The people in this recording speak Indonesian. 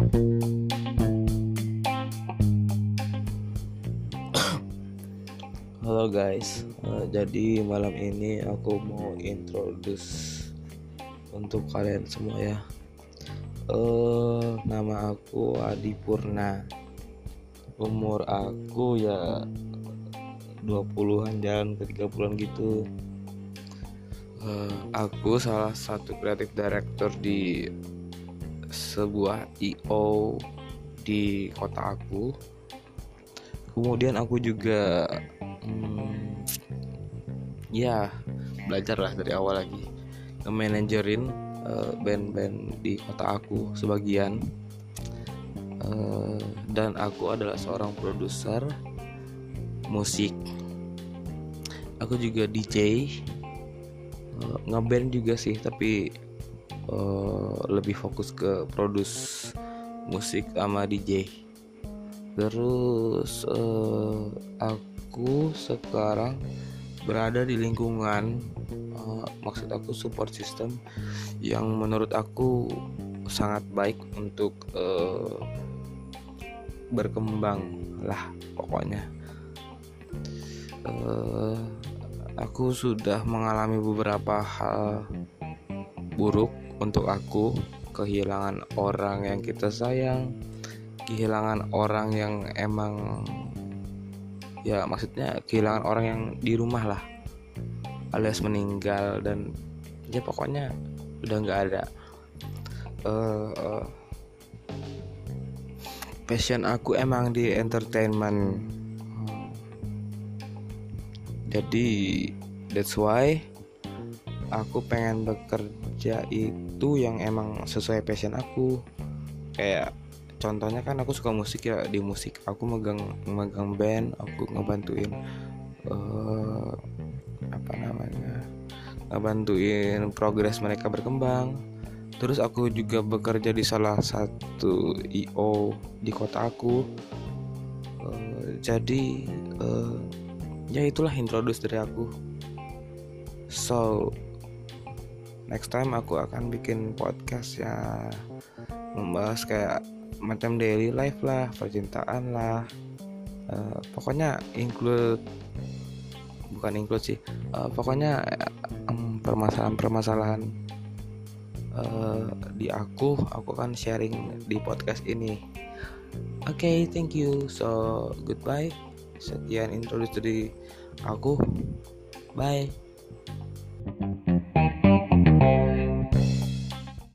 Halo guys, uh, jadi malam ini aku mau introduce untuk kalian semua ya. Uh, nama aku Adi Purna. Umur aku ya 20-an jalan ke 30-an gitu. Uh, aku salah satu kreatif director di sebuah IO di kota aku. Kemudian aku juga hmm, ya belajar lah dari awal lagi. Nge-managerin uh, band-band di kota aku sebagian. Uh, dan aku adalah seorang produser musik. Aku juga DJ uh, ngeband juga sih tapi uh, lebih fokus ke produce musik sama DJ terus uh, aku sekarang berada di lingkungan uh, maksud aku support system yang menurut aku sangat baik untuk uh, berkembang lah pokoknya. Uh, aku sudah mengalami beberapa hal buruk untuk aku kehilangan orang yang kita sayang kehilangan orang yang emang ya maksudnya kehilangan orang yang di rumah lah. Alias meninggal dan ya pokoknya udah nggak ada. Uh, passion aku emang di entertainment. Jadi that's why aku pengen bekerja itu yang emang sesuai passion aku. Kayak contohnya kan aku suka musik ya di musik aku megang megang band aku ngebantuin uh, apa namanya ngebantuin progres mereka berkembang. Terus aku juga bekerja di salah satu io di kota aku. Uh, jadi uh, ya itulah introduce dari aku. So next time aku akan bikin podcast ya. Membahas kayak macam daily life lah percintaan lah. Uh, pokoknya include bukan include sih. Uh, pokoknya permasalahan-permasalahan uh, di aku aku akan sharing di podcast ini. Oke okay, thank you. So goodbye. Sekian introduce dari aku. Bye